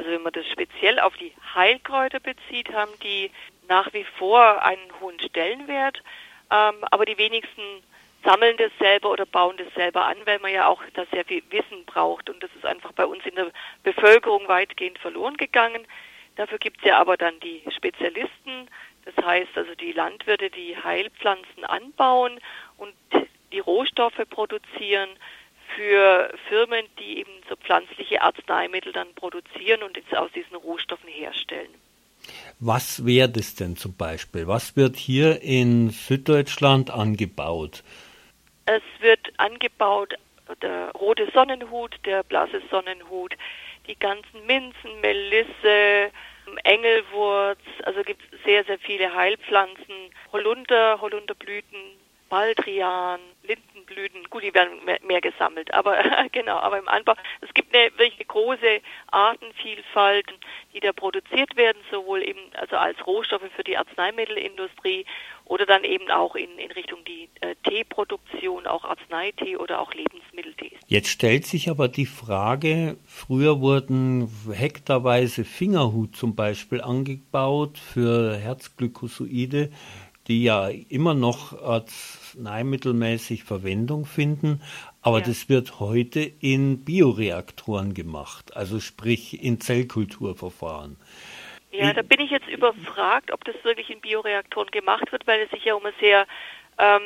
Also wenn man das speziell auf die Heilkräuter bezieht, haben die nach wie vor einen hohen Stellenwert, ähm, aber die wenigsten sammeln das selber oder bauen das selber an, weil man ja auch da sehr viel Wissen braucht. Und das ist einfach bei uns in der Bevölkerung weitgehend verloren gegangen. Dafür gibt es ja aber dann die Spezialisten, das heißt also die Landwirte, die Heilpflanzen anbauen und die Rohstoffe produzieren für Firmen, die eben so pflanzliche Arzneimittel dann produzieren und jetzt aus diesen Rohstoffen herstellen. Was wäre das denn zum Beispiel? Was wird hier in Süddeutschland angebaut? Es wird angebaut der rote Sonnenhut, der blasse Sonnenhut, die ganzen Minzen, Melisse, Engelwurz, also gibt es sehr, sehr viele Heilpflanzen, Holunder, Holunderblüten, Baldrian, Lindenblüten, gut, die werden mehr, mehr, gesammelt, aber genau, aber im Anbau, es gibt eine wirklich große Artenvielfalt, die da produziert werden, sowohl eben also als Rohstoffe für die Arzneimittelindustrie oder dann eben auch in, in Richtung die äh, Teeproduktion, auch Arzneitee oder auch Lebensmitteltee. Jetzt stellt sich aber die Frage, früher wurden hektarweise Fingerhut zum Beispiel angebaut für Herzglykosoide die ja immer noch arzneimittelmäßig Verwendung finden, aber ja. das wird heute in Bioreaktoren gemacht, also sprich in Zellkulturverfahren. Ja, da bin ich jetzt überfragt, ob das wirklich in Bioreaktoren gemacht wird, weil es sich ja um ein sehr, ähm,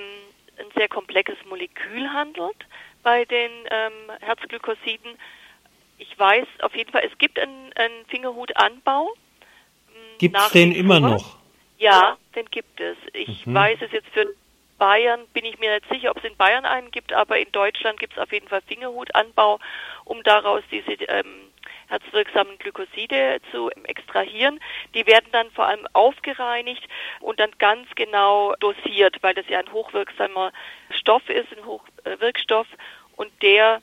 ein sehr komplexes Molekül handelt bei den ähm, Herzglykosiden. Ich weiß auf jeden Fall, es gibt einen, einen Fingerhutanbau. Gibt es den immer noch? Ja, den gibt es. Ich mhm. weiß es jetzt für Bayern, bin ich mir nicht sicher, ob es in Bayern einen gibt, aber in Deutschland gibt es auf jeden Fall Fingerhutanbau, um daraus diese ähm, herzwirksamen Glykoside zu extrahieren. Die werden dann vor allem aufgereinigt und dann ganz genau dosiert, weil das ja ein hochwirksamer Stoff ist, ein Hochwirkstoff und der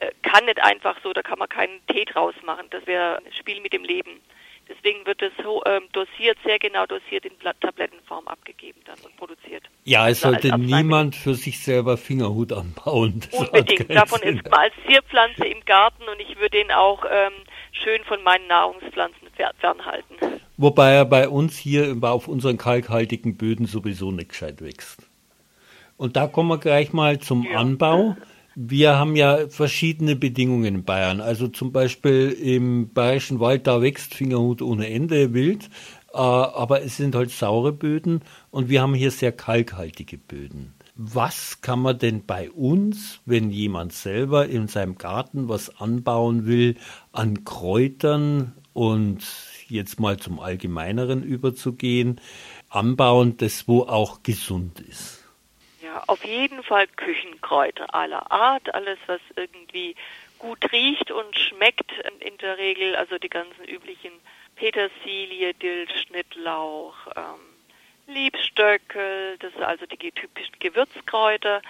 äh, kann nicht einfach so, da kann man keinen Tee draus machen. Das wäre ein Spiel mit dem Leben. Deswegen wird es ähm, dosiert, sehr genau dosiert in Tablettenform abgegeben dann und produziert. Ja, es also sollte niemand für sich selber Fingerhut anbauen. Das Unbedingt. Davon Sinn. ist man als Zierpflanze im Garten und ich würde ihn auch ähm, schön von meinen Nahrungspflanzen fernhalten. Wobei er bei uns hier auf unseren kalkhaltigen Böden sowieso nicht gescheit wächst. Und da kommen wir gleich mal zum ja. Anbau. Wir haben ja verschiedene Bedingungen in Bayern. Also zum Beispiel im Bayerischen Wald, da wächst Fingerhut ohne Ende wild, äh, aber es sind halt saure Böden und wir haben hier sehr kalkhaltige Böden. Was kann man denn bei uns, wenn jemand selber in seinem Garten was anbauen will, an Kräutern und jetzt mal zum Allgemeineren überzugehen, anbauen, das wo auch gesund ist? Auf jeden Fall Küchenkräuter aller Art, alles was irgendwie gut riecht und schmeckt in der Regel, also die ganzen üblichen Petersilie, Dill, Schnittlauch, ähm, Liebstöckel, das sind also die typischen Gewürzkräuter.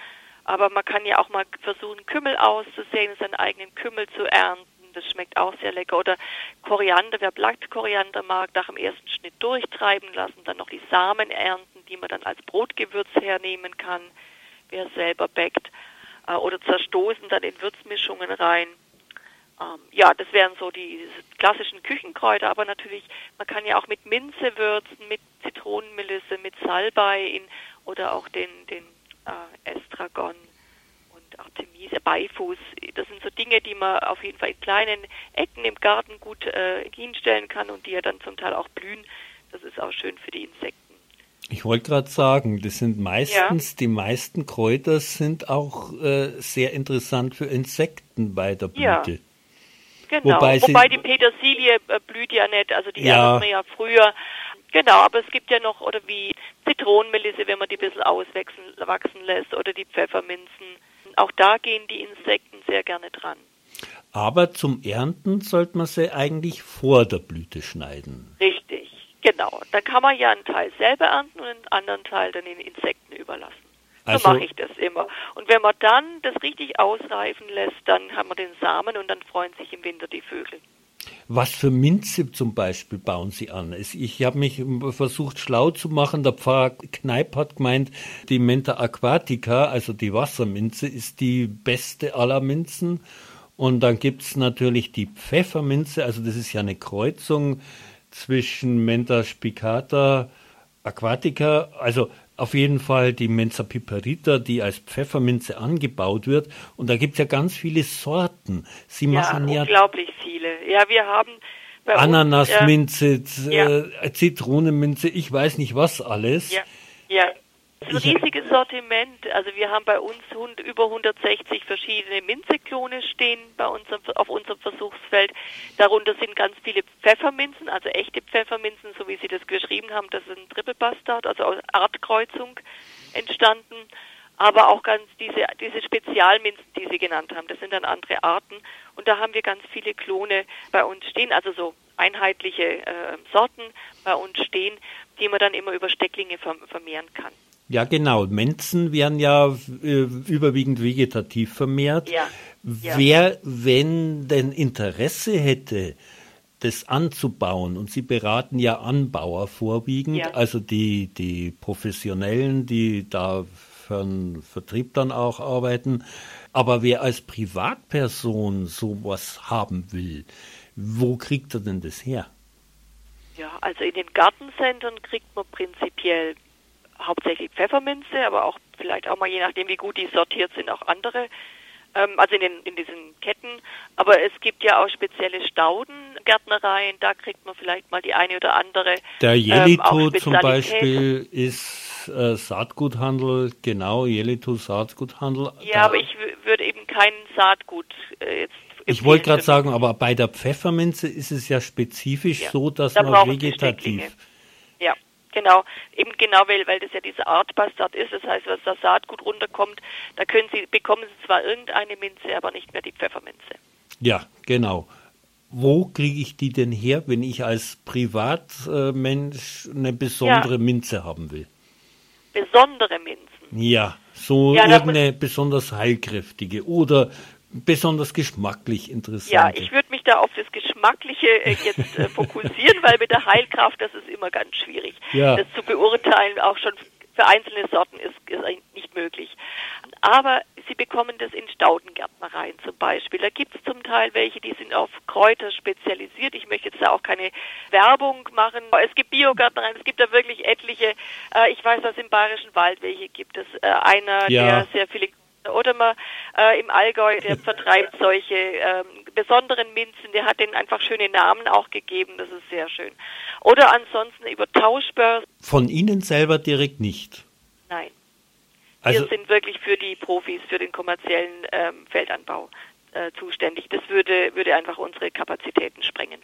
Aber man kann ja auch mal versuchen, Kümmel auszusehen, seinen eigenen Kümmel zu ernten. Das schmeckt auch sehr lecker. Oder Koriander, wer Blattkoriander mag, nach dem ersten Schnitt durchtreiben lassen, dann noch die Samen ernten, die man dann als Brotgewürz hernehmen kann wer selber backt, äh, oder zerstoßen dann in Würzmischungen rein. Ähm, ja, das wären so die klassischen Küchenkräuter, aber natürlich, man kann ja auch mit Minze würzen, mit Zitronenmelisse, mit Salbei in, oder auch den, den äh, Estragon und Artemisia, Beifuß. Das sind so Dinge, die man auf jeden Fall in kleinen Ecken im Garten gut äh, hinstellen kann und die ja dann zum Teil auch blühen. Das ist auch schön für die Insekten. Ich wollte gerade sagen, das sind meistens, ja. die meisten Kräuter sind auch äh, sehr interessant für Insekten bei der Blüte. Ja. Genau, wobei, wobei die Petersilie äh, blüht ja nicht, also die ja. wir ja früher. Genau, aber es gibt ja noch, oder wie Zitronenmelisse, wenn man die ein bisschen auswachsen wachsen lässt, oder die Pfefferminzen. Auch da gehen die Insekten sehr gerne dran. Aber zum Ernten sollte man sie eigentlich vor der Blüte schneiden. Richtig. Genau, dann kann man ja einen Teil selber ernten und einen anderen Teil dann den Insekten überlassen. Also, so mache ich das immer. Und wenn man dann das richtig ausreifen lässt, dann haben wir den Samen und dann freuen sich im Winter die Vögel. Was für Minze zum Beispiel bauen Sie an? Ich habe mich versucht schlau zu machen. Der Pfarrer Kneip hat gemeint, die Menta aquatica, also die Wasserminze, ist die beste aller Minzen. Und dann gibt es natürlich die Pfefferminze, also das ist ja eine Kreuzung zwischen Menta spicata, aquatica, also auf jeden Fall die Mensa piperita, die als Pfefferminze angebaut wird. Und da gibt es ja ganz viele Sorten. Sie ja, machen ja unglaublich viele. Ja, wir haben Ananasminze, uns, äh, ja. Zitronenminze, ich weiß nicht was alles. Ja, ja. Ein riesiges Sortiment. Also wir haben bei uns über 160 verschiedene Minzeklone stehen bei unserem, auf unserem Versuchsfeld. Darunter sind ganz viele Pfefferminzen, also echte Pfefferminzen, so wie Sie das geschrieben haben. Das ist ein Triple Bastard, also aus Artkreuzung entstanden. Aber auch ganz diese, diese Spezialminzen, die Sie genannt haben, das sind dann andere Arten. Und da haben wir ganz viele Klone bei uns stehen, also so einheitliche äh, Sorten bei uns stehen, die man dann immer über Stecklinge vermehren kann. Ja, genau. Menzen werden ja äh, überwiegend vegetativ vermehrt. Ja. ja. Wer, wenn denn Interesse hätte, das anzubauen, und Sie beraten ja Anbauer vorwiegend, ja. also die, die Professionellen, die da für einen Vertrieb dann auch arbeiten, aber wer als Privatperson sowas haben will, wo kriegt er denn das her? Ja, also in den Gartencentern kriegt man prinzipiell hauptsächlich Pfefferminze, aber auch vielleicht auch mal je nachdem, wie gut die sortiert sind, auch andere. Ähm, also in, den, in diesen Ketten. Aber es gibt ja auch spezielle Staudengärtnereien, da kriegt man vielleicht mal die eine oder andere. Der Jelito ähm, zum Beispiel ist äh, Saatguthandel, genau, Jelito Saatguthandel. Ja, da aber ich würde eben keinen Saatgut äh, jetzt ich wollte gerade sagen, aber bei der Pfefferminze ist es ja spezifisch ja. so, dass da man vegetativ. Genau. Eben genau, weil, weil das ja diese Artbastard ist. Das heißt, was das Saatgut runterkommt, da können Sie, bekommen Sie zwar irgendeine Minze, aber nicht mehr die Pfefferminze. Ja, genau. Wo kriege ich die denn her, wenn ich als Privatmensch eine besondere ja. Minze haben will? Besondere Minzen? Ja, so ja, irgendeine besonders heilkräftige oder besonders geschmacklich interessant. Ja, ich würde da auf das Geschmackliche äh, jetzt äh, fokussieren, weil mit der Heilkraft, das ist immer ganz schwierig. Ja. Das zu beurteilen, auch schon für einzelne Sorten ist, ist nicht möglich. Aber Sie bekommen das in Staudengärtnereien zum Beispiel. Da gibt es zum Teil welche, die sind auf Kräuter spezialisiert. Ich möchte jetzt da auch keine Werbung machen. Es gibt Biogärtnereien, es gibt da wirklich etliche. Äh, ich weiß, dass im Bayerischen Wald welche gibt es. Einer, ja. der sehr viele oder man äh, im Allgäu, der vertreibt solche ähm, besonderen Minzen, der hat denen einfach schöne Namen auch gegeben, das ist sehr schön. Oder ansonsten über Tauschbörsen. Von Ihnen selber direkt nicht? Nein. Also Wir sind wirklich für die Profis, für den kommerziellen ähm, Feldanbau äh, zuständig. Das würde, würde einfach unsere Kapazitäten sprengen.